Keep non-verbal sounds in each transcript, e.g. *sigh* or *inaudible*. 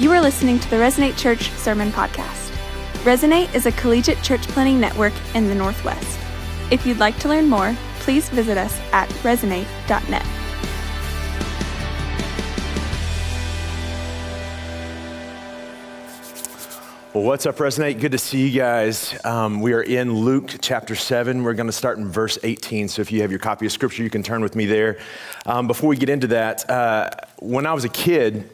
You are listening to the Resonate Church Sermon Podcast. Resonate is a collegiate church planning network in the Northwest. If you'd like to learn more, please visit us at resonate.net. Well, what's up, Resonate? Good to see you guys. Um, we are in Luke chapter 7. We're going to start in verse 18. So if you have your copy of Scripture, you can turn with me there. Um, before we get into that, uh, when I was a kid,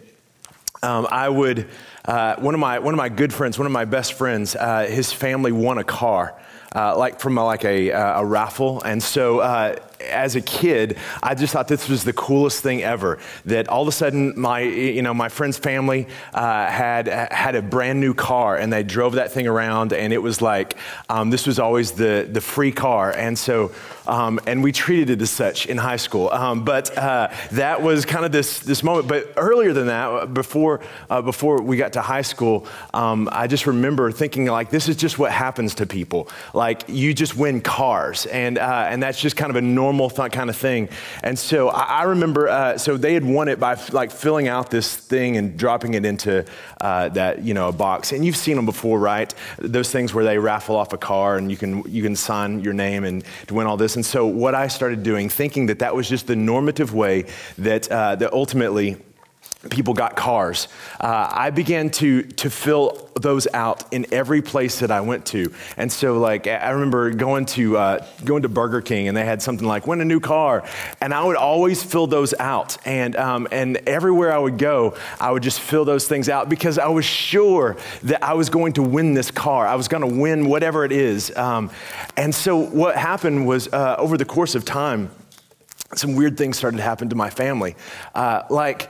um, I would, uh, one, of my, one of my good friends, one of my best friends, uh, his family won a car. Uh, like from a, like a, uh, a raffle, and so uh, as a kid, I just thought this was the coolest thing ever. That all of a sudden, my you know my friend's family uh, had had a brand new car, and they drove that thing around, and it was like um, this was always the the free car, and so um, and we treated it as such in high school. Um, but uh, that was kind of this this moment. But earlier than that, before uh, before we got to high school, um, I just remember thinking like this is just what happens to people. Like you just win cars, and uh, and that's just kind of a normal th- kind of thing. And so I, I remember, uh, so they had won it by like filling out this thing and dropping it into uh, that you know a box. And you've seen them before, right? Those things where they raffle off a car and you can you can sign your name and to win all this. And so what I started doing, thinking that that was just the normative way that uh, that ultimately people got cars. Uh, I began to, to fill those out in every place that I went to. And so, like, I remember going to, uh, going to Burger King and they had something like, win a new car. And I would always fill those out. And, um, and everywhere I would go, I would just fill those things out because I was sure that I was going to win this car. I was going to win whatever it is. Um, and so, what happened was uh, over the course of time, some weird things started to happen to my family. Uh, like,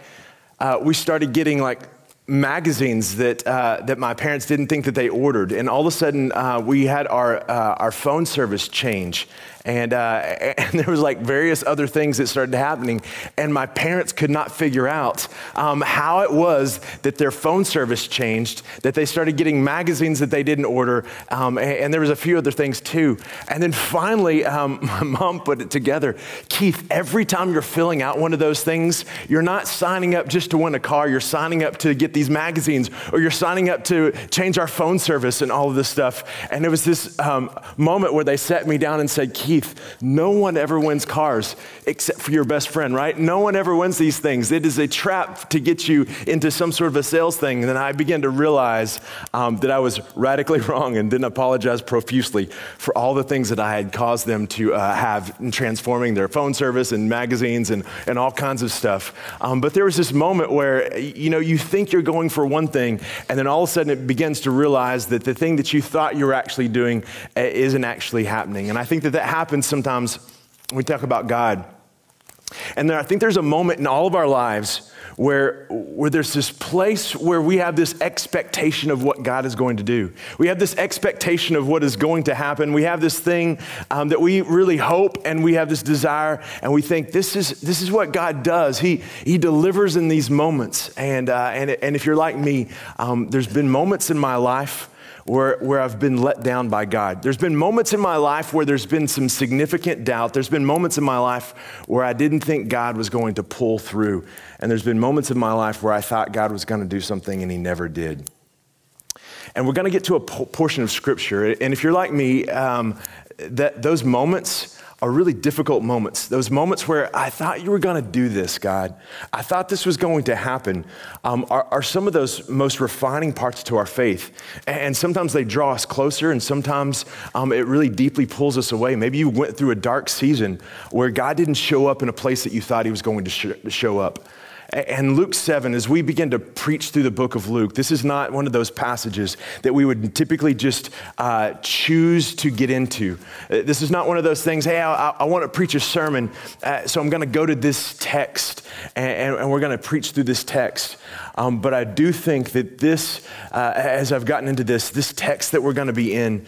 uh, we started getting like magazines that, uh, that my parents didn't think that they ordered. And all of a sudden, uh, we had our, uh, our phone service change. And, uh, *laughs* and there was like various other things that started happening. And my parents could not figure out um, how it was that their phone service changed, that they started getting magazines that they didn't order. Um, and, and, there was a few other things too. And then finally, um, *laughs* my mom put it together. Keith, every time you're filling out one of those things, you're not signing up just to win a car. You're signing up to get these magazines, or you're signing up to change our phone service and all of this stuff. And it was this um, moment where they sat me down and said, Keith, no one ever wins cars except for your best friend, right? No one ever wins these things. It is a trap to get you into some sort of a sales thing. And then I began to realize um, that I was radically *laughs* wrong and didn't apologize profusely for all the things that I had caused them to uh, have in transforming their phone service and magazines and, and all kinds of stuff. Um, but there was this moment where, you know, you think you're going for one thing, and then all of a sudden it begins to realize that the thing that you thought you were actually doing uh, isn't actually happening. And I think that that happens sometimes when we talk about God. And there, I think there's a moment in all of our lives where, where there's this place where we have this expectation of what God is going to do. We have this expectation of what is going to happen. We have this thing um, that we really hope and we have this desire and we think this is, this is what God does. He, he delivers in these moments. And, uh, and, and if you're like me, um, there's been moments in my life where, where I've been let down by God. There's been moments in my life where there's been some significant doubt. There's been moments in my life where I didn't think God was going to pull through. And there's been moments in my life where I thought God was going to do something and he never did. And we're going to get to a portion of scripture. And if you're like me, um, that those moments are really difficult moments. Those moments where I thought you were going to do this, God. I thought this was going to happen, um, are, are, some of those most refining parts to our faith. And sometimes they draw us closer, and sometimes um, it really deeply pulls us away. Maybe you went through a dark season where God didn't show up in a place that you thought He was going to sh- show up. And Luke 7, as we begin to preach through the book of Luke, this is not one of those passages that we would typically just uh, choose to get into. Uh, this is not one of those things, hey, I, I want to preach a sermon, uh, so I'm going to go to this text and, and we're going to preach through this text. Um, but I do think that this, uh, as I've gotten into this, this text that we're going to be in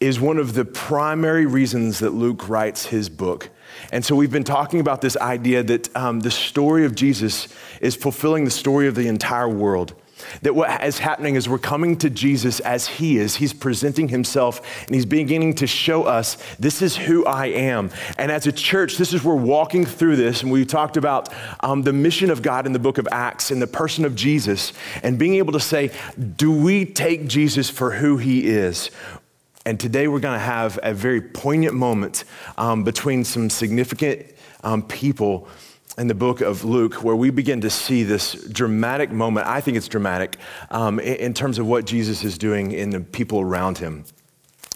is one of the primary reasons that Luke writes his book. And so we've been talking about this idea that um, the story of Jesus is fulfilling the story of the entire world. That what is happening is we're coming to Jesus as He is. He's presenting Himself and He's beginning to show us this is who I am. And as a church, this is we're walking through this. And we talked about um, the mission of God in the book of Acts and the person of Jesus and being able to say, do we take Jesus for who He is? And today we're going to have a very poignant moment um, between some significant um, people in the book of Luke where we begin to see this dramatic moment. I think it's dramatic um, in, in terms of what Jesus is doing in the people around him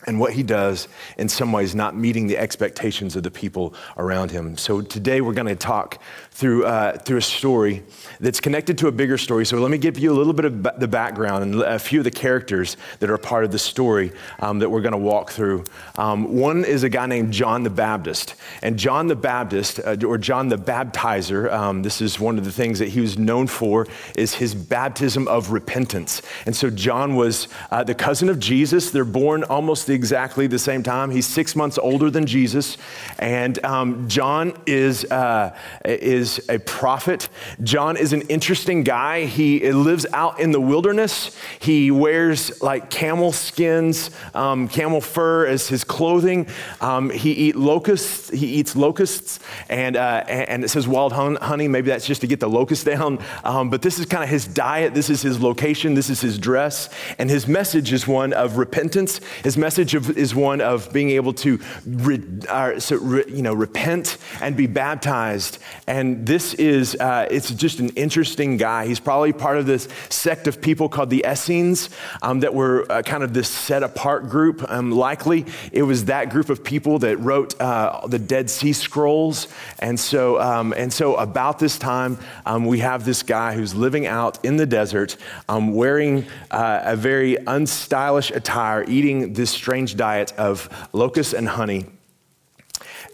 and what he does in some ways not meeting the expectations of the people around him so today we're going to talk through, uh, through a story that's connected to a bigger story. So let me give you a little bit of the background and a few of the characters that are part of the story um, that we're going to walk through. Um, one is a guy named John the Baptist. And John the Baptist, uh, or John the Baptizer, um, this is one of the things that he was known for, is his baptism of repentance. And so John was uh, the cousin of Jesus. They're born almost exactly the same time. He's six months older than Jesus. And um, John is, uh, is is a prophet. John is an interesting guy. He lives out in the wilderness. He wears like camel skins, um, camel fur as his clothing. Um, he eat locusts. He eats locusts, and uh, and it says wild honey. Maybe that's just to get the locusts down. Um, but this is kind of his diet. This is his location. This is his dress, and his message is one of repentance. His message of, is one of being able to, re, uh, so re, you know, repent and be baptized and this is, uh, it's just an interesting guy. He's probably part of this sect of people called the Essenes um, that were uh, kind of this set apart group. Um, likely it was that group of people that wrote uh, the Dead Sea Scrolls. And so, um, and so about this time, um, we have this guy who's living out in the desert, um, wearing uh, a very unstylish attire, eating this strange diet of locusts and honey,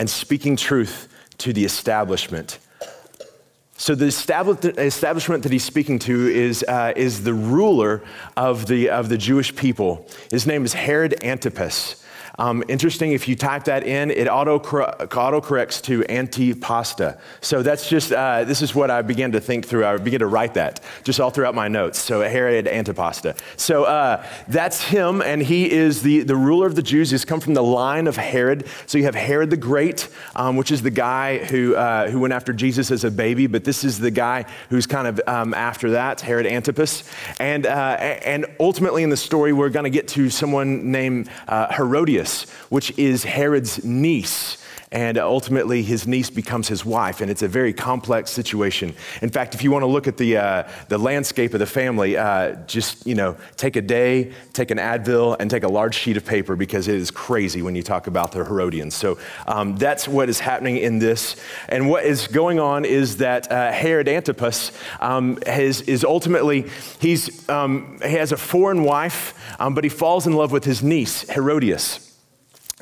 and speaking truth to the establishment so, the establishment that he's speaking to is, uh, is the ruler of the, of the Jewish people. His name is Herod Antipas. Um, interesting, if you type that in, it auto, corrects to antipasta. So that's just, uh, this is what I began to think through. I began to write that just all throughout my notes. So Herod antipasta. So uh, that's him, and he is the, the ruler of the Jews. He's come from the line of Herod. So you have Herod the Great, um, which is the guy who, uh, who went after Jesus as a baby, but this is the guy who's kind of um, after that, Herod Antipas. And, uh, and ultimately in the story, we're going to get to someone named uh, Which is Herod's niece. And ultimately, his niece becomes his wife, and it's a very complex situation. In fact, if you want to look at the, uh, the landscape of the family, uh, just you know, take a day, take an Advil, and take a large sheet of paper because it is crazy when you talk about the Herodians. So um, that's what is happening in this. And what is going on is that uh, Herod Antipas um, has, is ultimately he's um, he has a foreign wife, um, but he falls in love with his niece Herodias.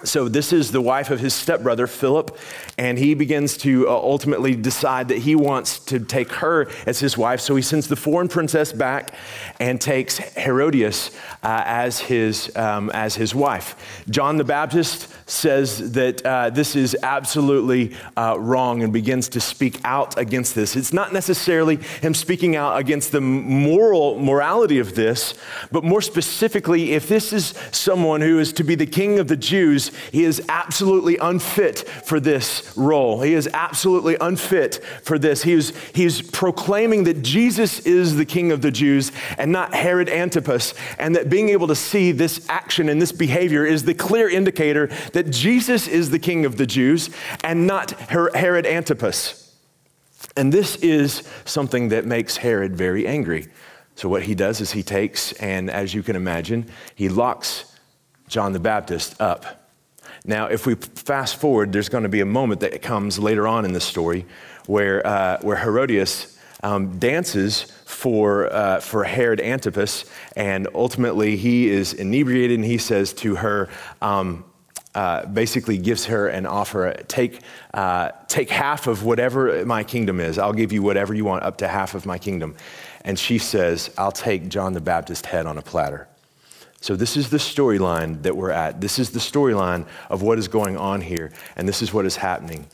So, this is the wife of his stepbrother, Philip, and he begins to uh, ultimately decide that he wants to take her as his wife. So, he sends the foreign princess back and takes Herodias uh, as, his, um, as his wife. John the Baptist says that uh, this is absolutely uh, wrong and begins to speak out against this. It's not necessarily him speaking out against the moral morality of this, but more specifically, if this is someone who is to be the king of the Jews he is absolutely unfit for this role. He is absolutely unfit for this. He is, he's proclaiming that Jesus is the king of the Jews and not Herod Antipas, and that being able to see this action and this behavior is the clear indicator that Jesus is the king of the Jews and not Herod Antipas. And this is something that makes Herod very angry. So, what he does is he takes, and as you can imagine, he locks John the Baptist up now, if we fast forward, there's going to be a moment that comes later on in the story where, uh, where Herodias um, dances for, uh, for Herod Antipas, and ultimately he is inebriated and he says to her, um, uh, basically gives her an offer take, uh, take half of whatever my kingdom is. I'll give you whatever you want, up to half of my kingdom. And she says, I'll take John the Baptist's head on a platter. So, this is the storyline that we're at. This is the storyline of what is going on here, and this is what is happening.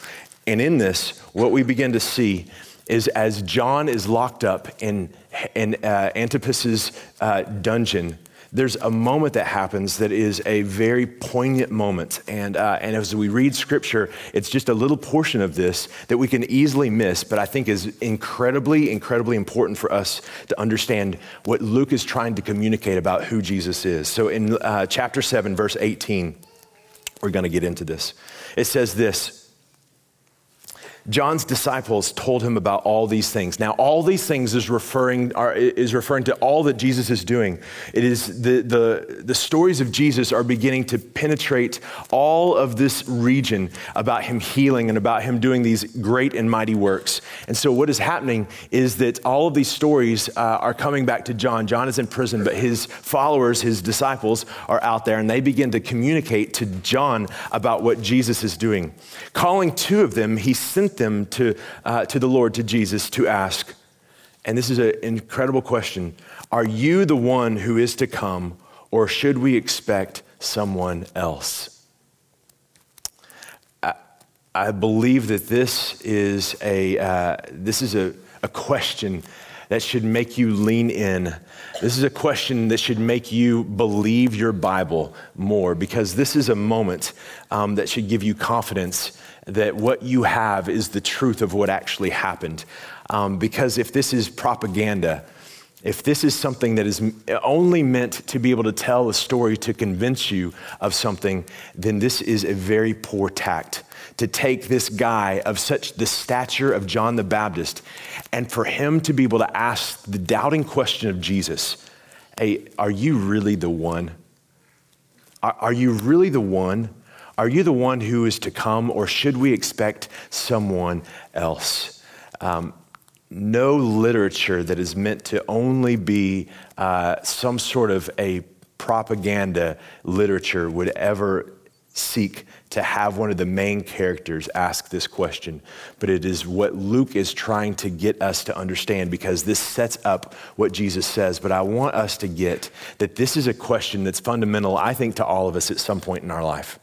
And in this, what we begin to see is as John is locked up in, in uh, Antipas's uh, dungeon, there's a moment that happens that is a very poignant moment. And, uh, and as we read scripture, it's just a little portion of this that we can easily miss, but I think is incredibly, incredibly important for us to understand what Luke is trying to communicate about who Jesus is. So in uh, chapter 7, verse 18, we're going to get into this. It says this. John's disciples told him about all these things. Now, all these things is referring, are, is referring to all that Jesus is doing. It is the, the, the stories of Jesus are beginning to penetrate all of this region about him healing and about him doing these great and mighty works. And so, what is happening is that all of these stories uh, are coming back to John. John is in prison, but his followers, his disciples, are out there, and they begin to communicate to John about what Jesus is doing. Calling two of them, he sent them to, uh, to the Lord, to Jesus, to ask, and this is an incredible question Are you the one who is to come, or should we expect someone else? I, I believe that this is a, uh, this is a, a question that should make you lean in. This is a question that should make you believe your Bible more because this is a moment um, that should give you confidence that what you have is the truth of what actually happened. Um, because if this is propaganda, if this is something that is only meant to be able to tell a story to convince you of something, then this is a very poor tact to take this guy of such the stature of John the Baptist and for him to be able to ask the doubting question of Jesus Hey, are you really the one? Are, are you really the one? Are you the one who is to come, or should we expect someone else? Um, no literature that is meant to only be uh, some sort of a propaganda literature would ever seek to have one of the main characters ask this question, but it is what Luke is trying to get us to understand because this sets up what Jesus says. But I want us to get that this is a question that's fundamental, I think, to all of us at some point in our life.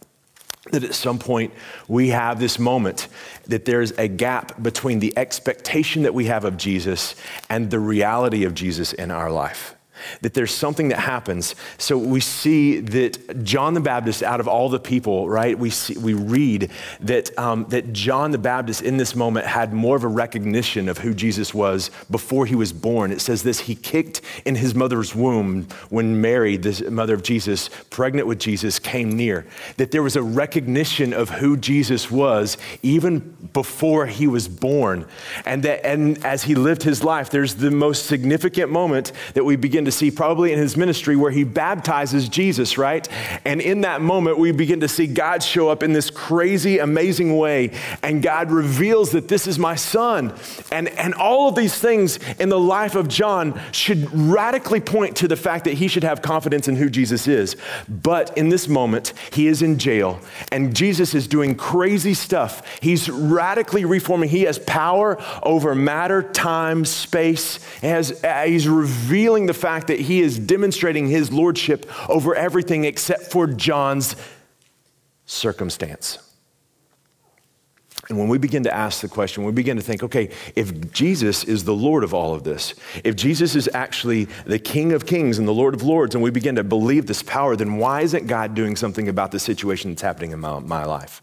That at some point we have this moment that there's a gap between the expectation that we have of Jesus and the reality of Jesus in our life that there's something that happens. So we see that John the Baptist, out of all the people, right, we, see, we read that, um, that John the Baptist in this moment had more of a recognition of who Jesus was before he was born. It says this He kicked in his mother's womb when Mary, the mother of Jesus, pregnant with Jesus, came near. That there was a recognition of who Jesus was even before he was born. And, that, and as he lived his life, there's the most significant moment that we begin to to see probably in his ministry where he baptizes Jesus, right? And in that moment, we begin to see God show up in this crazy, amazing way. And God reveals that this is my son. And, and all of these things in the life of John should radically point to the fact that he should have confidence in who Jesus is. But in this moment, he is in jail and Jesus is doing crazy stuff. He's radically reforming. He has power over matter, time, space. Has, he's revealing the fact fact that he is demonstrating his lordship over everything except for John's circumstance. And when we begin to ask the question, we begin to think, okay, if Jesus is the Lord of all of this, if Jesus is actually the King of kings and the Lord of lords, and we begin to believe this power, then why isn't God doing something about the situation that's happening in my, my life?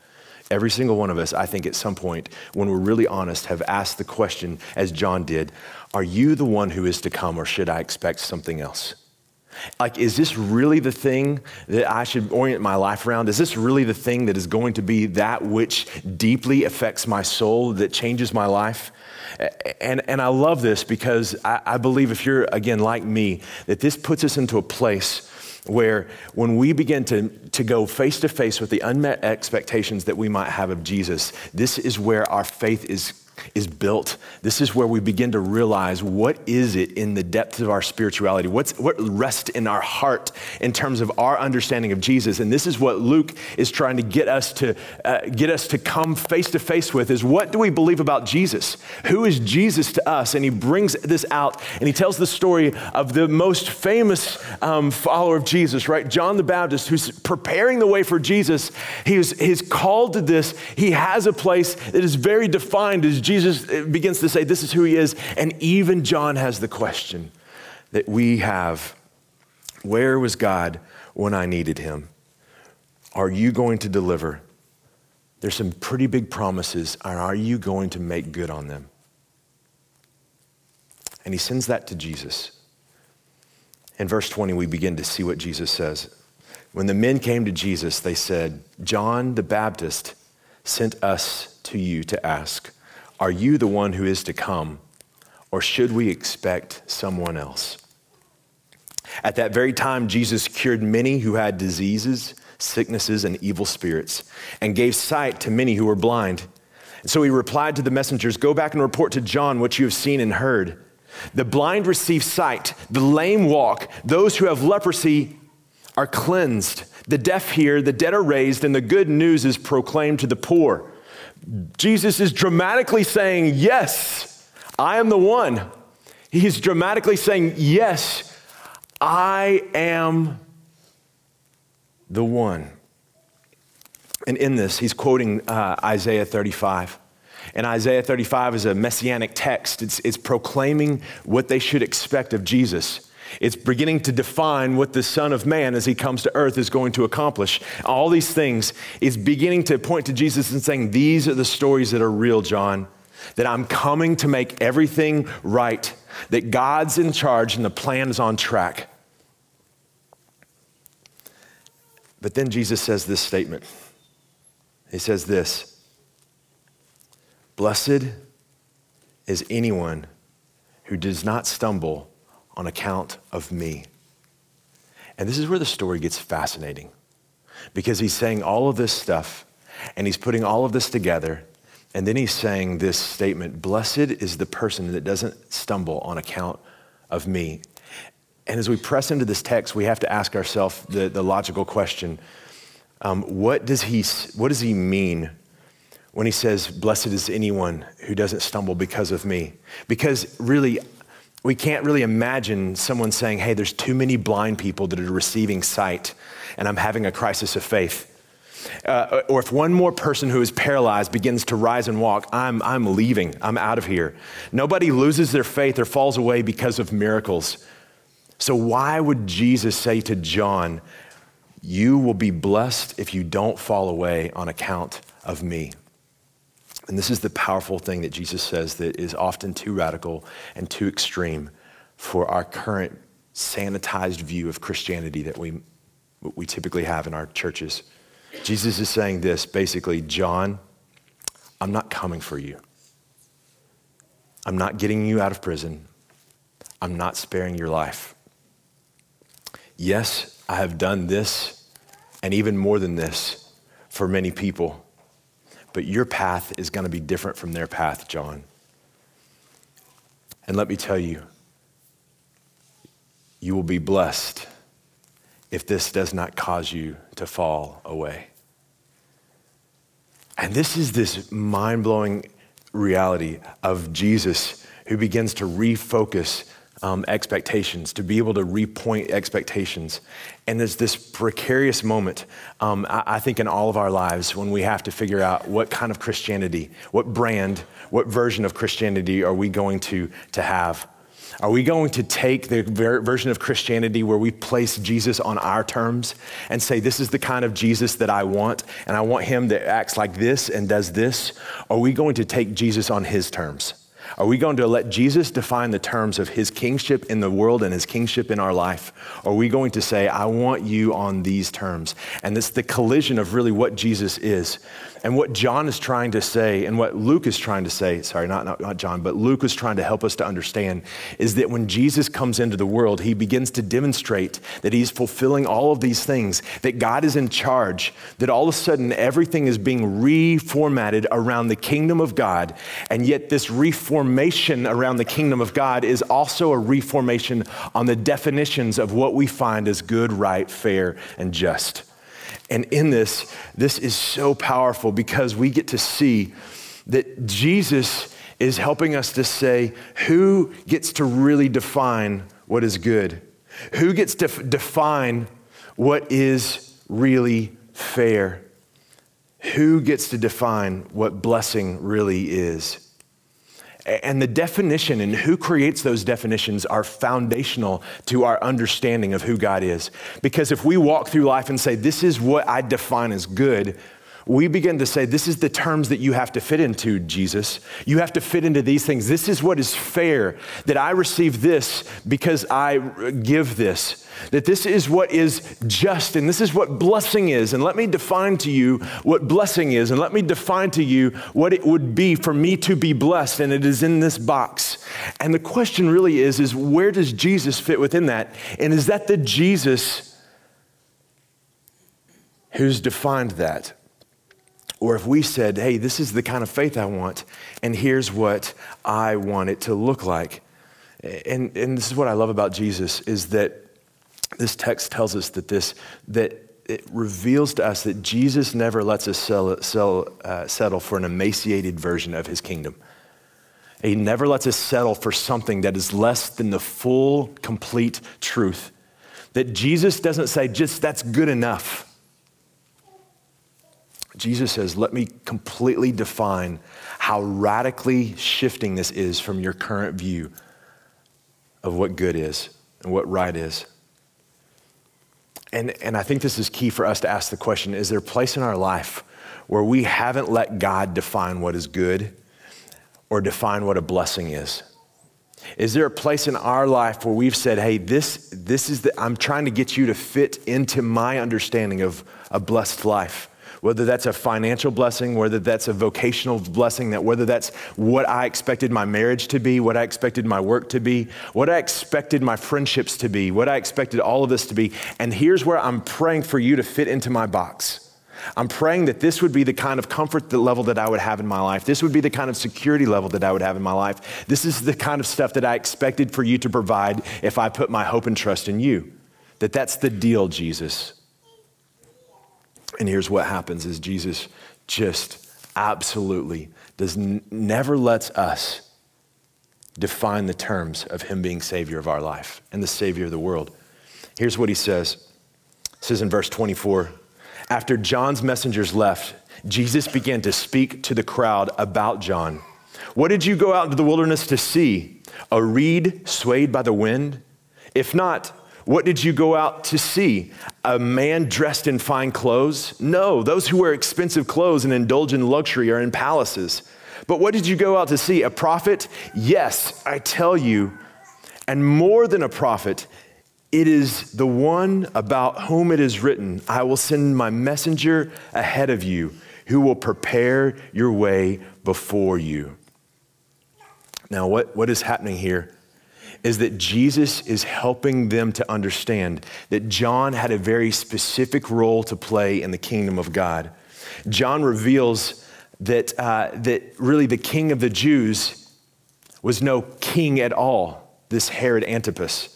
Every single one of us, I think, at some point, when we're really honest, have asked the question, as John did Are you the one who is to come, or should I expect something else? Like, is this really the thing that I should orient my life around? Is this really the thing that is going to be that which deeply affects my soul, that changes my life? And, and I love this because I, I believe if you're, again, like me, that this puts us into a place where when we begin to, to go face to face with the unmet expectations that we might have of Jesus, this is where our faith is is built. This is where we begin to realize what is it in the depths of our spirituality? What's, what rests in our heart in terms of our understanding of Jesus? And this is what Luke is trying to get us to uh, get us to come face to face with is what do we believe about Jesus? Who is Jesus to us? And he brings this out and he tells the story of the most famous um, follower of Jesus, right? John the Baptist, who's preparing the way for Jesus. He is, he's called to this. He has a place that is very defined as Jesus uh, begins to say, This is who he is. And even John has the question that we have Where was God when I needed him? Are you going to deliver? There's some pretty big promises, and are you going to make good on them? And he sends that to Jesus. In verse 20, we begin to see what Jesus says. When the men came to Jesus, they said, John the Baptist sent us to you to ask, Are you the one who is to come, or should we expect someone else? At that very time, Jesus cured many who had diseases, sicknesses, and evil spirits, and gave sight to many who were blind. And so he replied to the messengers Go back and report to John what you have seen and heard. The blind receive sight, the lame walk, those who have leprosy are cleansed, the deaf hear, the dead are raised, and the good news is proclaimed to the poor. Jesus is dramatically saying, Yes, I am the one. He's dramatically saying, Yes, I am the one. And in this, he's quoting uh, Isaiah 35. And Isaiah 35 is a messianic text. It's, it's proclaiming what they should expect of Jesus. It's beginning to define what the Son of Man, as he comes to earth, is going to accomplish. All these things is beginning to point to Jesus and saying, These are the stories that are real, John. That I'm coming to make everything right, that God's in charge and the plan is on track. But then Jesus says this statement. He says this Blessed is anyone who does not stumble on account of me. And this is where the story gets fascinating because he's saying all of this stuff and he's putting all of this together. And then he's saying this statement Blessed is the person that doesn't stumble on account of me. And as we press into this text, we have to ask ourselves the, the logical question um, what, does he, what does he mean when he says, Blessed is anyone who doesn't stumble because of me. Because really, we can't really imagine someone saying, Hey, there's too many blind people that are receiving sight, and I'm having a crisis of faith. Uh, or if one more person who is paralyzed begins to rise and walk, I'm, I'm leaving, I'm out of here. Nobody loses their faith or falls away because of miracles. So, why would Jesus say to John, You will be blessed if you don't fall away on account of me? And this is the powerful thing that Jesus says that is often too radical and too extreme for our current sanitized view of Christianity that we, we typically have in our churches. Jesus is saying this basically, John, I'm not coming for you. I'm not getting you out of prison. I'm not sparing your life. Yes, I have done this and even more than this for many people but your path is going to be different from their path, John. And let me tell you, you will be blessed if this does not cause you to fall away. And this is this mind blowing reality of Jesus who begins to refocus um, expectations, to be able to repoint expectations. And there's this precarious moment, um, I, I, think, in all of our lives when we have to figure out what kind of Christianity, what brand, what version of Christianity are we going to, to have. Are we going to take the ver- version of Christianity where we place Jesus on our terms and say, This is the kind of Jesus that I want, and I want him that acts like this and does this? Or are we going to take Jesus on his terms? Are we going to let Jesus define the terms of his kingship in the world and his kingship in our life? Or are we going to say, I want you on these terms? And it's the collision of really what Jesus is. And what John is trying to say, and what Luke is trying to say, sorry, not, not, not John, but Luke is trying to help us to understand, is that when Jesus comes into the world, he begins to demonstrate that he's fulfilling all of these things, that God is in charge, that all of a sudden everything is being reformatted around the kingdom of God. And yet, this reformation around the kingdom of God is also a reformation on the definitions of what we find as good, right, fair, and just. And in this, this is so powerful because we get to see that Jesus is helping us to say who gets to really define what is good, who gets to define what is really fair, who gets to define what blessing really is. And the definition and who creates those definitions are foundational to our understanding of who God is. Because if we walk through life and say, This is what I define as good, we begin to say, This is the terms that you have to fit into, Jesus. You have to fit into these things. This is what is fair, that I receive this because I give this. That this is what is just, and this is what blessing is. And let me define to you what blessing is, and let me define to you what it would be for me to be blessed. And it is in this box. And the question really is, is where does Jesus fit within that? And is that the Jesus who's defined that? Or if we said, hey, this is the kind of faith I want, and here's what I want it to look like. And, and this is what I love about Jesus is that this text tells us that this, that it reveals to us that Jesus never lets us sell, sell, uh, settle for an emaciated version of his kingdom. He never lets us settle for something that is less than the full, complete truth. That Jesus doesn't say, just that's good enough. Jesus says, Let me completely define how radically shifting this is from your current view of what good is and what right is. And, and I think this is key for us to ask the question is there a place in our life where we haven't let God define what is good or define what a blessing is? Is there a place in our life where we've said, hey, this, this is the, I'm trying to get you to fit into my understanding of a blessed life? Whether that's a financial blessing, whether that's a vocational blessing, that whether that's what I expected my marriage to be, what I expected my work to be, what I expected my friendships to be, what I expected all of this to be. And here's where I'm praying for you to fit into my box. I'm praying that this would be the kind of comfort level that I would have in my life. This would be the kind of security level that I would have in my life. This is the kind of stuff that I expected for you to provide if I put my hope and trust in you. That that's the deal, Jesus. And here's what happens is Jesus just absolutely does n- never lets us define the terms of him being savior of our life and the savior of the world. Here's what he says. It says in verse 24, after John's messengers left, Jesus began to speak to the crowd about John. What did you go out into the wilderness to see? A reed swayed by the wind? If not, what did you go out to see? A man dressed in fine clothes? No, those who wear expensive clothes and indulge in luxury are in palaces. But what did you go out to see? A prophet? Yes, I tell you, and more than a prophet, it is the one about whom it is written, I will send my messenger ahead of you who will prepare your way before you. Now, what, what is happening here is that Jesus is helping them to understand that John had a very specific role to play in the kingdom of God. John reveals that, uh, that really the king of the Jews was no king at all, this Herod Antipas.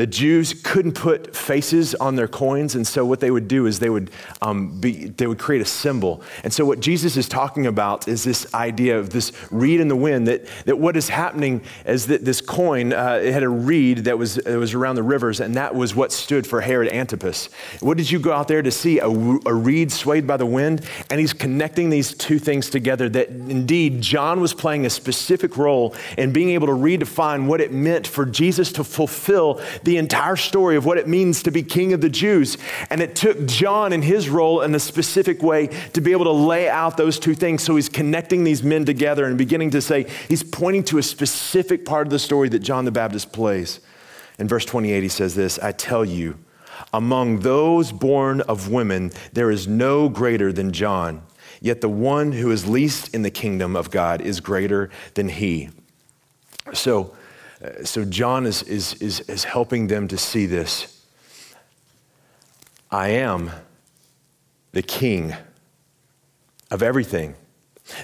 The Jews couldn't put faces on their coins, and so what they would do is they would, um, be, they would create a symbol. And so what Jesus is talking about is this idea of this reed in the wind, that, that what is happening is that this coin, uh, it had a reed that was, that was around the rivers, and that was what stood for Herod Antipas. What did you go out there to see? A, a reed swayed by the wind? And he's connecting these two things together that indeed John was playing a specific role in being able to redefine what it meant for Jesus to fulfill the the entire story of what it means to be king of the Jews. And it took John and his role in a specific way to be able to lay out those two things. So he's connecting these men together and beginning to say, he's pointing to a specific part of the story that John the Baptist plays. In verse 28, he says this I tell you, among those born of women, there is no greater than John. Yet the one who is least in the kingdom of God is greater than he. So, uh, so John is, is, is, is helping them to see this. I am the king of everything.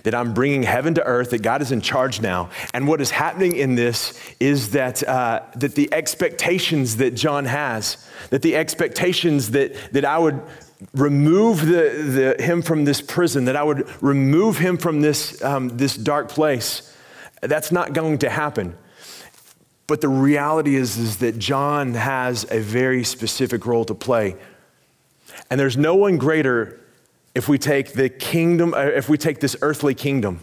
That I'm bringing heaven to earth, that God is in charge now. And what is happening in this is that, uh, that the expectations that John has, that the expectations that, that I would remove the, the, him from this prison, that I would remove him from this, um, this dark place, that's not going to happen. But the reality is, is that John has a very specific role to play. And there's no one greater if we take the kingdom, uh, if we take this earthly kingdom,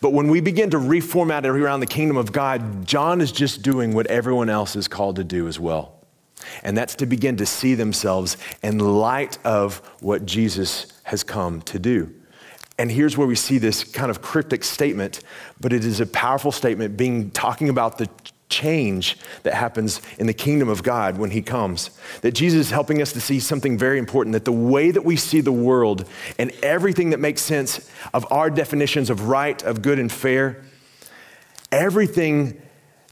But when we begin to reformat it around the kingdom of God, John is just doing what everyone else is called to do as well. And that's to begin to see themselves in light of what Jesus has come to do. And here's where we see this kind of cryptic statement, but it is a powerful statement being talking about the change that happens in the kingdom of God when he comes. That Jesus is helping us to see something very important that the way that we see the world and everything that makes sense of our definitions of right, of good and fair, everything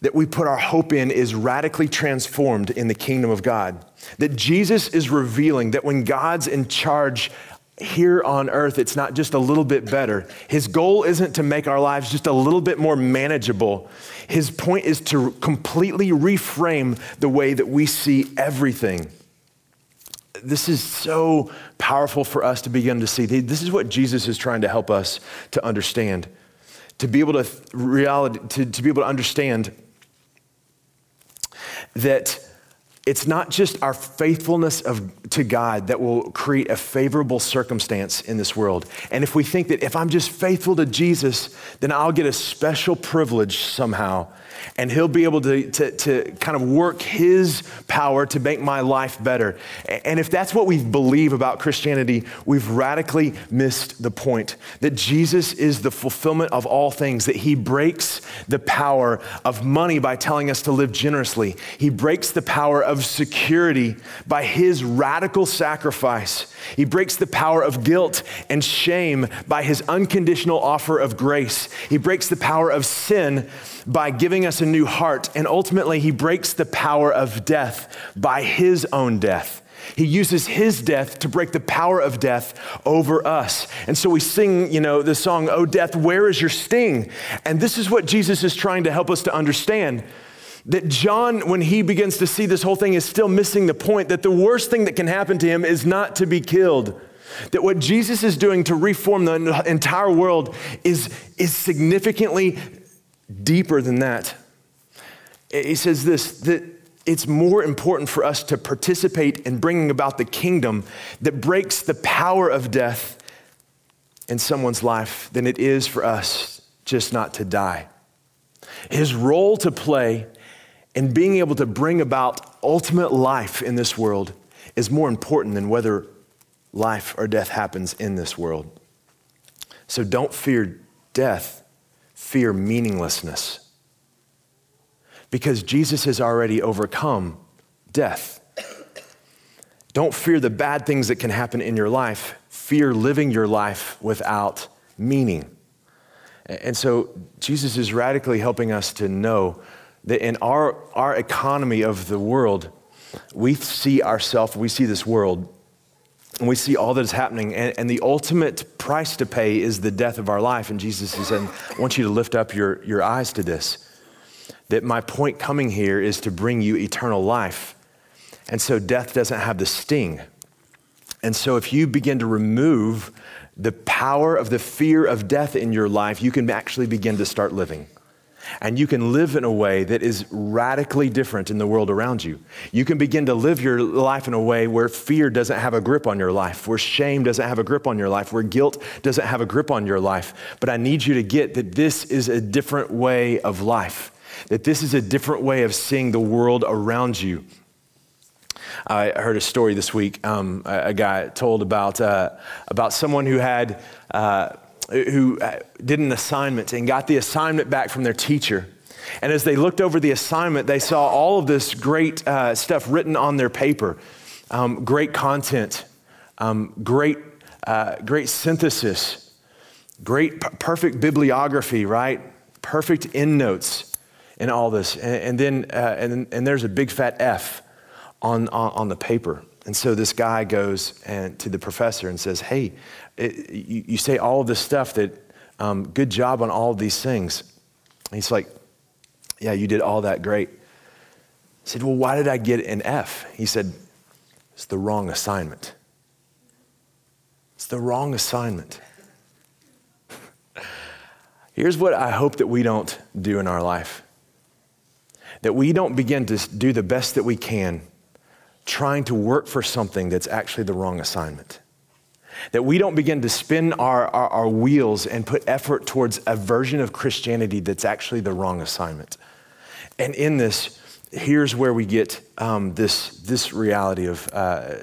that we put our hope in is radically transformed in the kingdom of God. That Jesus is revealing that when God's in charge here on earth, it's not just a little bit better. His goal isn't to make our lives just a little bit more manageable. His point is to completely reframe the way that we see everything. This is so powerful for us to begin to see. This is what Jesus is trying to help us to understand. To be able to reality, to, to be able to understand that it's not just our faithfulness of, to God that will create a favorable circumstance in this world. And if we think that if I'm just faithful to Jesus, then I'll get a special privilege somehow and he'll be able to, to, to, kind of work his power to make my life better. And if that's what we believe about Christianity, we've radically missed the point that Jesus is the fulfillment of all things, that he breaks the power of money by telling us to live generously. He breaks the power of security by his radical sacrifice. He breaks the power of guilt and shame by his unconditional offer of grace. He breaks the power of sin by giving us a new heart. And ultimately, he breaks the power of death by his own death. He uses his death to break the power of death over us. And so we sing, you know, the song, Oh, death, where is your sting? And this is what Jesus is trying to help us to understand. That John, when he begins to see this whole thing, is still missing the point that the worst thing that can happen to him is not to be killed. That what Jesus is doing to reform the entire world is, is significantly deeper than that. He says this that it's more important for us to participate in bringing about the kingdom that breaks the power of death in someone's life than it is for us just not to die. His role to play in being able to bring about ultimate life in this world is more important than whether life or death happens in this world. So don't fear death fear meaninglessness. Because Jesus has already overcome death. Don't fear the bad things that can happen in your life. Fear living your life without meaning. And so Jesus is radically helping us to know that in our, our economy of the world, we see ourselves, we see this world and we see all that is happening. And, and, the ultimate price to pay is the death of our life. And Jesus is saying, I want you to lift up your, your eyes to this. That my point coming here is to bring you eternal life. And so death doesn't have the sting. And so if you begin to remove the power of the fear of death in your life, you can actually begin to start living. And you can live in a way that is radically different in the world around you. You can begin to live your life in a way where fear doesn't have a grip on your life, where shame doesn't have a grip on your life, where guilt doesn't have a grip on your life. But I need you to get that this is a different way of life, that this is a different way of seeing the world around you. I heard a story this week. Um, a, a, guy told about, uh, about someone who had. Uh, who uh, did an assignment and got the assignment back from their teacher. And as they looked over the assignment, they saw all of this great uh, stuff written on their paper um, great content, um, great, uh, great synthesis, great perfect bibliography, right? Perfect endnotes in all this. And, and then uh, and, and there's a big fat F on, on, on the paper. And so this guy goes and, to the professor and says, Hey, it, you, you, say all of this stuff that, um, good job on all of these things. And he's like, Yeah, you did all that great. I said, Well, why did I get an F? He said, It's the wrong assignment. It's the wrong assignment. *laughs* Here's what I hope that we don't do in our life that we don't begin to do the best that we can trying to work for something that's actually the wrong assignment. that we don't begin to spin our, our, our, wheels and put effort towards a version of Christianity that's actually the wrong assignment. And in this, here's where we get um, this, this reality of uh,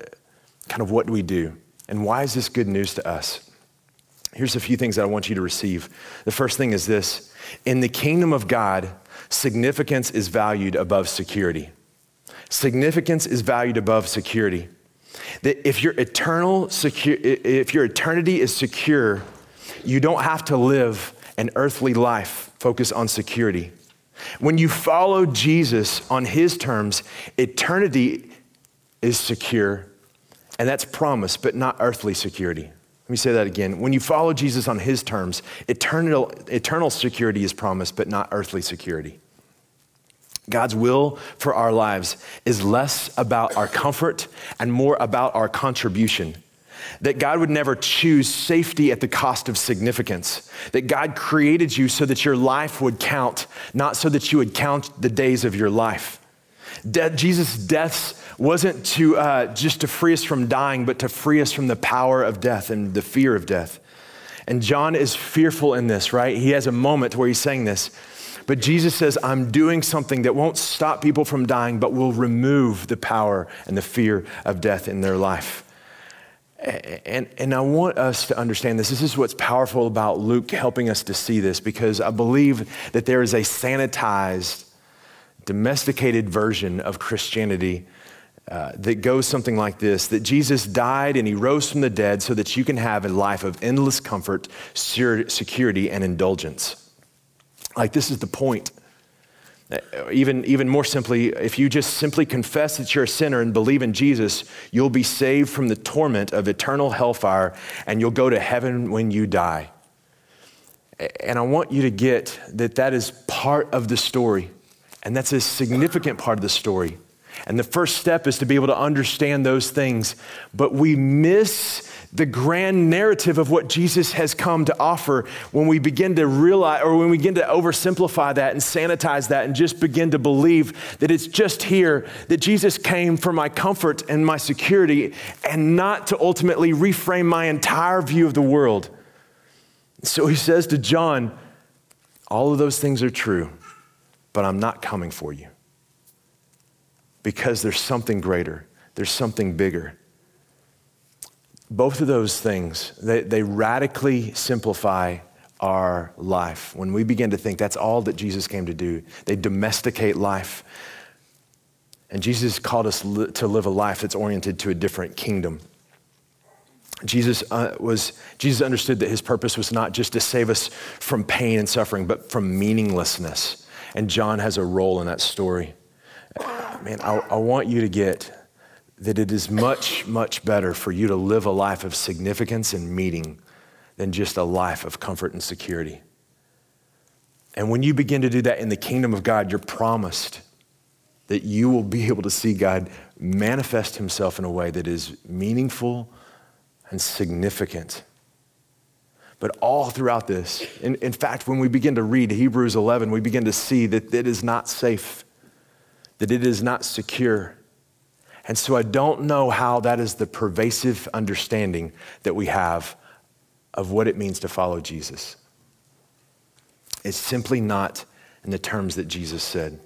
kind of what do we do and why is this good news to us? Here's a few things that I want you to receive. The first thing is this in the kingdom of God, significance is valued above security. Significance is valued above security. That if your eternal secure, if your eternity is secure, you don't have to live an earthly life focused on security. When you follow Jesus on his terms, eternity is secure, and that's promise, but not earthly security. Let me say that again. When you follow Jesus on his terms, eternal, eternal security is promised, but not earthly security. God's will for our lives is less about our comfort and more about our contribution. That God would never choose safety at the cost of significance. That God created you so that your life would count, not so that you would count the days of your life. De- Jesus' death wasn't to, uh, just to free us from dying, but to free us from the power of death and the fear of death. And John is fearful in this, right? He has a moment where he's saying this. But Jesus says, I'm doing something that won't stop people from dying, but will remove the power and the fear of death in their life. And, and I want us to understand this. This is what's powerful about Luke helping us to see this because I believe that there is a sanitized, domesticated version of Christianity uh, that goes something like this that Jesus died and he rose from the dead so that you can have a life of endless comfort, security, and indulgence. Like, this is the point. Uh, even, even more simply, if you just simply confess that you're a sinner and believe in Jesus, you'll be saved from the torment of eternal hellfire and you'll go to heaven when you die. And I want you to get that that is part of the story, and that's a significant part of the story. And the first step is to be able to understand those things. But we miss the grand narrative of what Jesus has come to offer when we begin to realize or when we begin to oversimplify that and sanitize that and just begin to believe that it's just here that Jesus came for my comfort and my security and not to ultimately reframe my entire view of the world. So he says to John, All of those things are true, but I'm not coming for you because there's something greater, there's something bigger both of those things, they, they radically simplify our life. When we begin to think that's all that Jesus came to do, they domesticate life. And Jesus called us li- to live a life that's oriented to a different kingdom. Jesus, uh, was, Jesus understood that his purpose was not just to save us from pain and suffering, but from meaninglessness. And John has a role in that story. Man, I, I want you to get that it is much, much better for you to live a life of significance and meaning than just a life of comfort and security. And when you begin to do that in the kingdom of God, you're promised that you will be able to see God manifest himself in a way that is meaningful and significant. But all throughout this, in, in fact, when we begin to read Hebrews 11, we begin to see that it is not safe, that it is not secure and so I don't know how that is the pervasive understanding that we have of what it means to follow Jesus. It's simply not in the terms that Jesus said.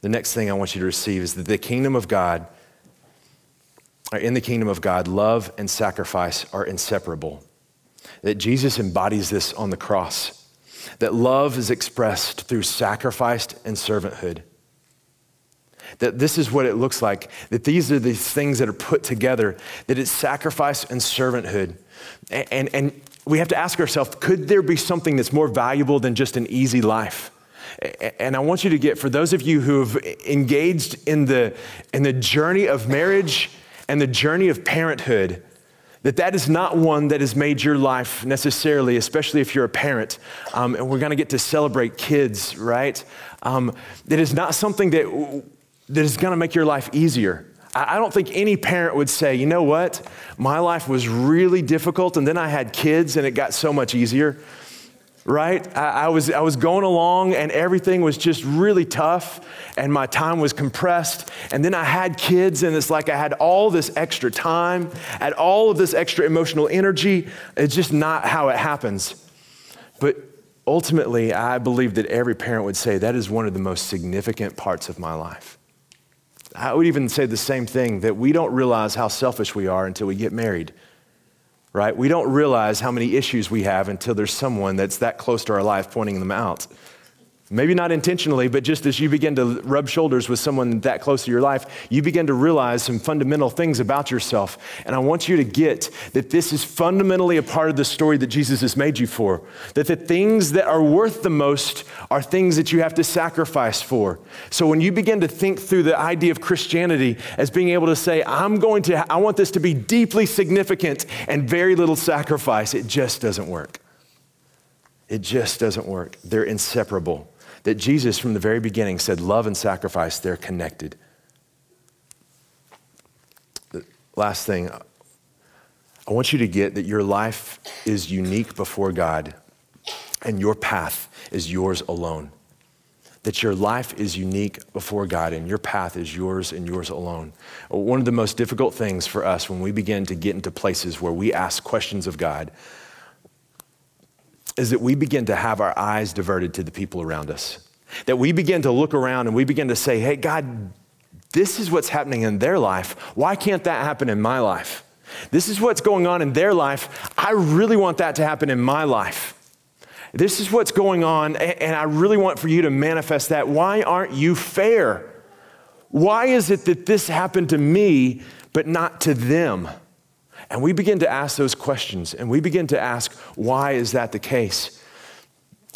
The next thing I want you to receive is that the kingdom of God, in the kingdom of God, love and sacrifice are inseparable. That Jesus embodies this on the cross. That love is expressed through sacrifice and servanthood. That this is what it looks like, that these are these things that are put together, that it's sacrifice and servanthood. And, and, and we have to ask ourselves could there be something that's more valuable than just an easy life? And I want you to get, for those of you who have engaged in the, in the journey of marriage and the journey of parenthood, that that is not one that has made your life necessarily, especially if you're a parent. Um, and we're going to get to celebrate kids, right? Um, that is not something that that is going to make your life easier. I don't think any parent would say, you know what, my life was really difficult and then I had kids and it got so much easier. right? I, I, was, I was going along and everything was just really tough and my time was compressed. And then I had kids and it's like I had all this extra time, had all of this extra emotional energy. It's just not how it happens. But ultimately, I believe that every parent would say that is one of the most significant parts of my life. I would even say the same thing that we don't realize how selfish we are until we get married right? We don't realize how many issues we have until there's someone that's that close to our life pointing them out. Maybe not intentionally, but just as you begin to rub shoulders with someone that close to your life, you begin to realize some fundamental things about yourself. And I want you to get that this is fundamentally a part of the story that Jesus has made you for. That the things that are worth the most are things that you have to sacrifice for. So when you begin to think through the idea of Christianity as being able to say, I'm going to, I want this to be deeply significant and very little sacrifice, it just doesn't work. It just doesn't work. They're inseparable that Jesus, from the very beginning, said love and sacrifice, they're connected. The last thing, I want you to get that your life is unique before God and your path is yours alone. That your life is unique before God and your path is yours and yours alone. One of the most difficult things for us when we begin to get into places where we ask questions of God is that we begin to have our eyes diverted to the people around us. That we begin to look around and we begin to say, hey, God, this is what's happening in their life. Why can't that happen in my life? This is what's going on in their life. I really want that to happen in my life. This is what's going on, and I really want for you to manifest that. Why aren't you fair? Why is it that this happened to me, but not to them? And we begin to ask those questions and we begin to ask, why is that the case?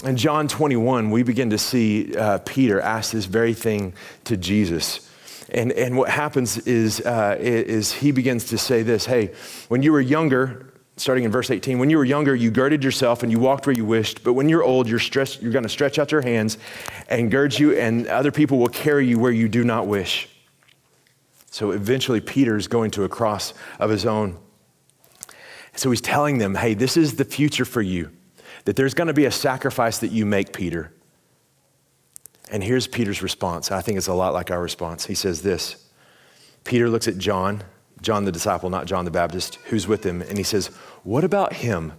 In John 21, we begin to see uh, Peter ask this very thing to Jesus. And, and what happens is, uh, is he begins to say this Hey, when you were younger, starting in verse 18, when you were younger, you girded yourself and you walked where you wished. But when you're old, you're, stretched, you're going to stretch out your hands and gird you, and other people will carry you where you do not wish. So eventually, Peter's going to a cross of his own. So he's telling them, hey, this is the future for you, that there's going to be a sacrifice that you make, Peter. And here's Peter's response. I think it's a lot like our response. He says this Peter looks at John, John the disciple, not John the Baptist, who's with him, and he says, What about him?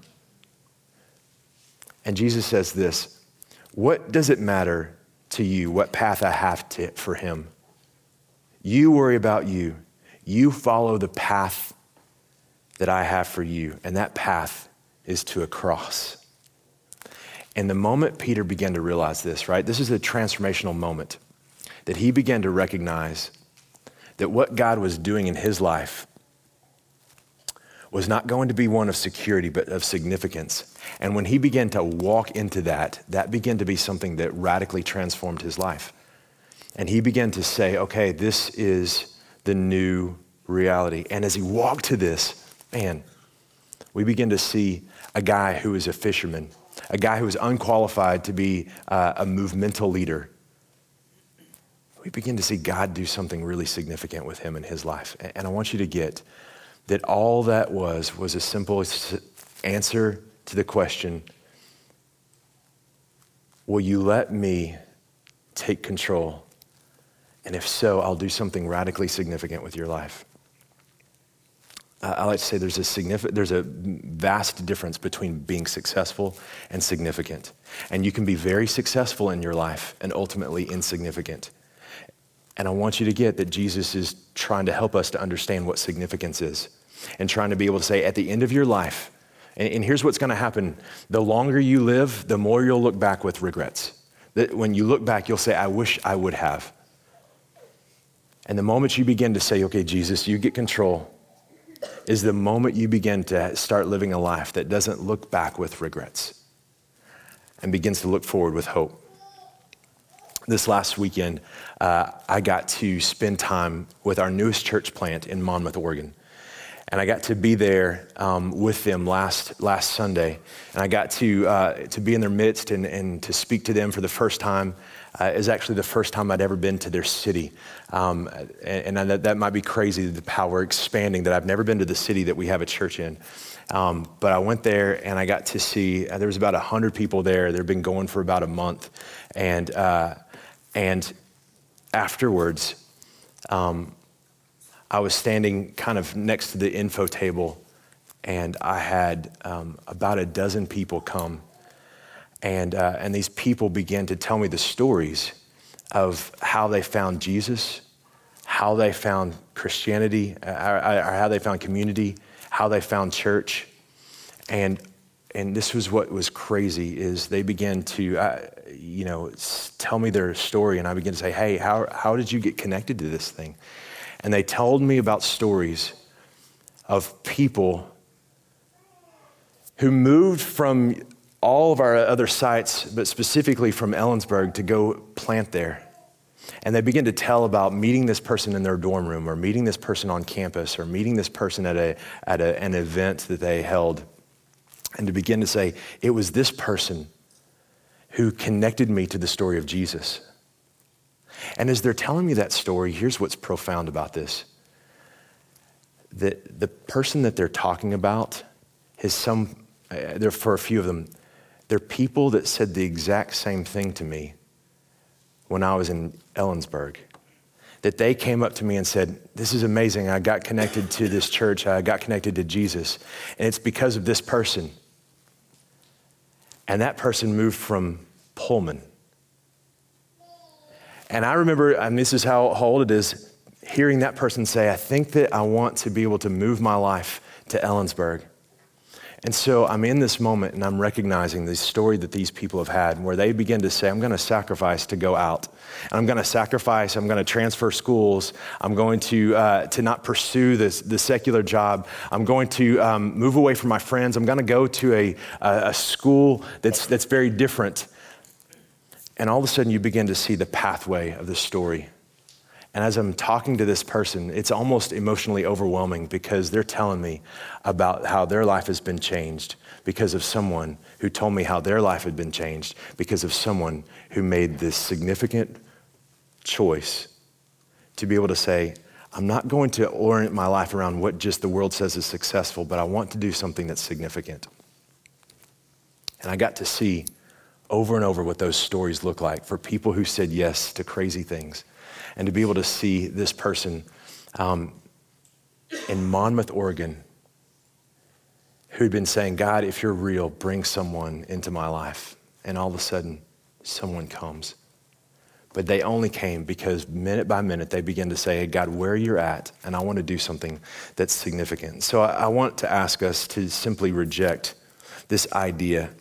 And Jesus says this What does it matter to you what path I have to, for him? You worry about you. You follow the path that I have for you, and that path is to a cross. And the moment Peter began to realize this, right, this is a transformational moment that he began to recognize that what God was doing in his life was not going to be one of security, but of significance. And when he began to walk into that, that began to be something that radically transformed his life. And he began to say, okay, this is the new reality. And as he walked to this, man, we begin to see a guy who is a fisherman, a guy who is unqualified to be uh, a movemental leader. We begin to see God do something really significant with him in his life. And I want you to get that all that was was a simple answer to the question Will you let me take control? And if so, I'll do something radically significant with your life. I like to say there's a, significant, there's a vast difference between being successful and significant. And you can be very successful in your life and ultimately insignificant. And I want you to get that Jesus is trying to help us to understand what significance is and trying to be able to say, at the end of your life, and, and here's what's going to happen the longer you live, the more you'll look back with regrets. That when you look back, you'll say, I wish I would have. And the moment you begin to say, okay, Jesus, you get control is the moment you begin to start living a life that doesn't look back with regrets and begins to look forward with hope. This last weekend, uh, I got to spend time with our newest church plant in Monmouth, Oregon. and I got to be there um, with them last, last Sunday. And I got to, uh, to be in their midst and, and to speak to them for the first time. Uh, is actually the first time I'd ever been to their city. Um, and, and that, that, might be crazy, the power expanding, that I've never been to the city that we have a church in. Um, but I went there and I got to see, uh, there was about 100 people there. They've been going for about a month. And, uh, and afterwards, um, I was standing kind of next to the info table, and I had um, about a dozen people come. And, uh, and these people began to tell me the stories of how they found Jesus, how they found Christianity, uh, or how they found community, how they found church. And, and this was what was crazy is they began to, uh, you know, tell me their story. And I began to say, hey, how, how did you get connected to this thing? and they told me about stories of people who moved from all of our other sites, but specifically from Ellensburg, to go plant there. And they begin to tell about meeting this person in their dorm room, or meeting this person on campus, or meeting this person at, a, at a, an event that they held. And to begin to say, it was this person who connected me to the story of Jesus. And as they're telling me that story, here's what's profound about this. The, the person that they're talking about is some, uh, there for a few of them, they're people that said the exact same thing to me when I was in Ellensburg. That they came up to me and said, This is amazing. I got connected to this church. I got connected to Jesus. And it's because of this person. And that person moved from Pullman and I remember, and this is how old it is, hearing that person say, I think that I want to be able to move my life to Ellensburg. And so I'm in this moment and I'm recognizing the story that these people have had where they begin to say, I'm going to sacrifice to go out. And I'm going to sacrifice, I'm going to transfer schools. I'm going to, uh, to not pursue this, the secular job. I'm going to um, move away from my friends. I'm going to go to a, a, a school that's, that's very different. And all of a sudden, you begin to see the pathway of the story. And as I'm talking to this person, it's almost emotionally overwhelming because they're telling me about how their life has been changed because of someone who told me how their life had been changed because of someone who made this significant choice to be able to say, I'm not going to orient my life around what just the world says is successful, but I want to do something that's significant. And I got to see over and over what those stories look like for people who said yes to crazy things. And to be able to see this person um, in Monmouth, Oregon, who'd been saying, God, if you're real, bring someone into my life. And all of a sudden, someone comes. But they only came because minute by minute they begin to say, hey, God, where you're at, and I want to do something that's significant. So I, I want to ask us to simply reject this idea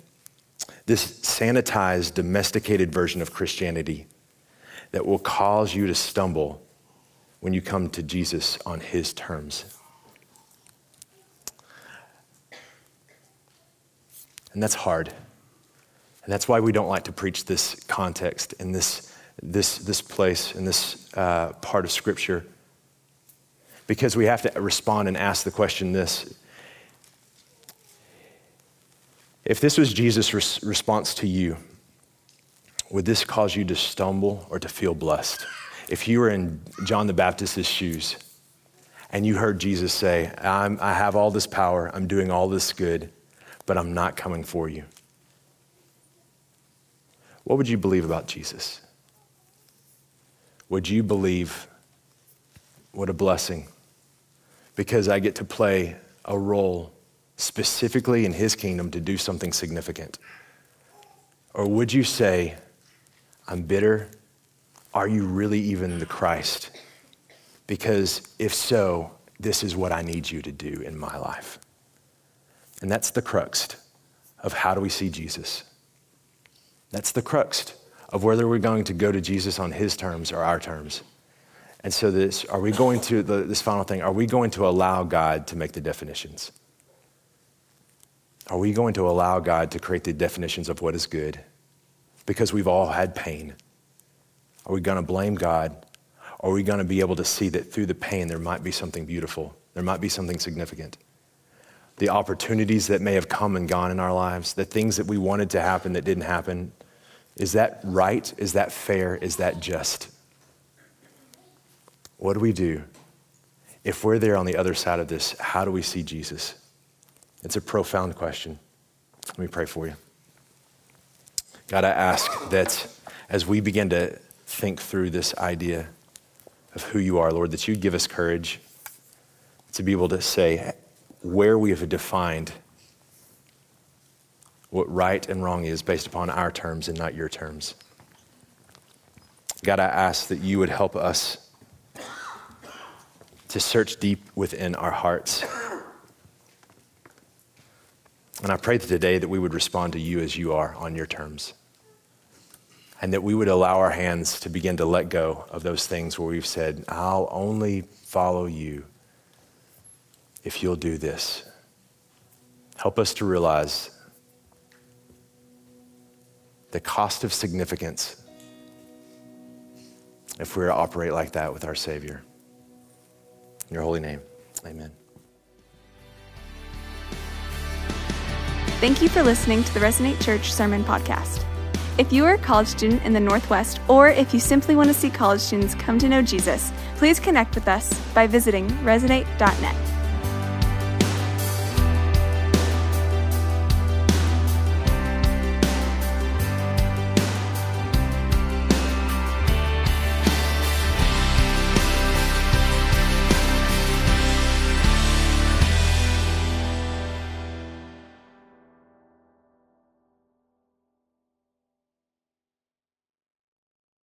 this sanitized, domesticated version of Christianity that will cause you to stumble when you come to Jesus on his terms. And that's hard. And that's why we don't like to preach this context in this, this, this place, in this uh, part of Scripture. Because we have to respond and ask the question this if this was Jesus' res- response to you, would this cause you to stumble or to feel blessed? If you were in John the Baptist's shoes and you heard Jesus say, i have all this power, I'm doing all this good, but I'm not coming for you. What would you believe about Jesus? Would you believe, what a blessing, because I get to play a role specifically in his kingdom to do something significant? Or would you say, I'm bitter? Are you really even the Christ? Because if so, this is what I need you to do in my life. And that's the crux of how do we see Jesus. That's the crux of whether we're going to go to Jesus on his terms or our terms. And so this, are we going to, the, this final thing, are we going to allow God to make the definitions? Are we going to allow God to create the definitions of what is good? Because we've all had pain. Are we going to blame God? Are we going to be able to see that through the pain there might be something beautiful There might be something significant. The opportunities that may have come and gone in our lives, the things that we wanted to happen that didn't happen, is that right? Is that fair? Is that just? What do we do? If we're there on the other side of this, how do we see Jesus? It's a profound question. Let me pray for you. God, I ask that as we begin to think through this idea of who you are, Lord, that you give us courage to be able to say where we have defined what right and wrong is based upon our terms and not your terms. God, I ask that you would help us to search deep within our hearts. And I pray that today that we would respond to you as you are on your terms. And that we would allow our hands to begin to let go of those things where we've said, I'll only follow you if you'll do this. Help us to realize the cost of significance if we operate like that with our Savior. In your holy name, amen. Thank you for listening to the Resonate Church Sermon Podcast. If you are a college student in the Northwest, or if you simply want to see college students come to know Jesus, please connect with us by visiting resonate.net.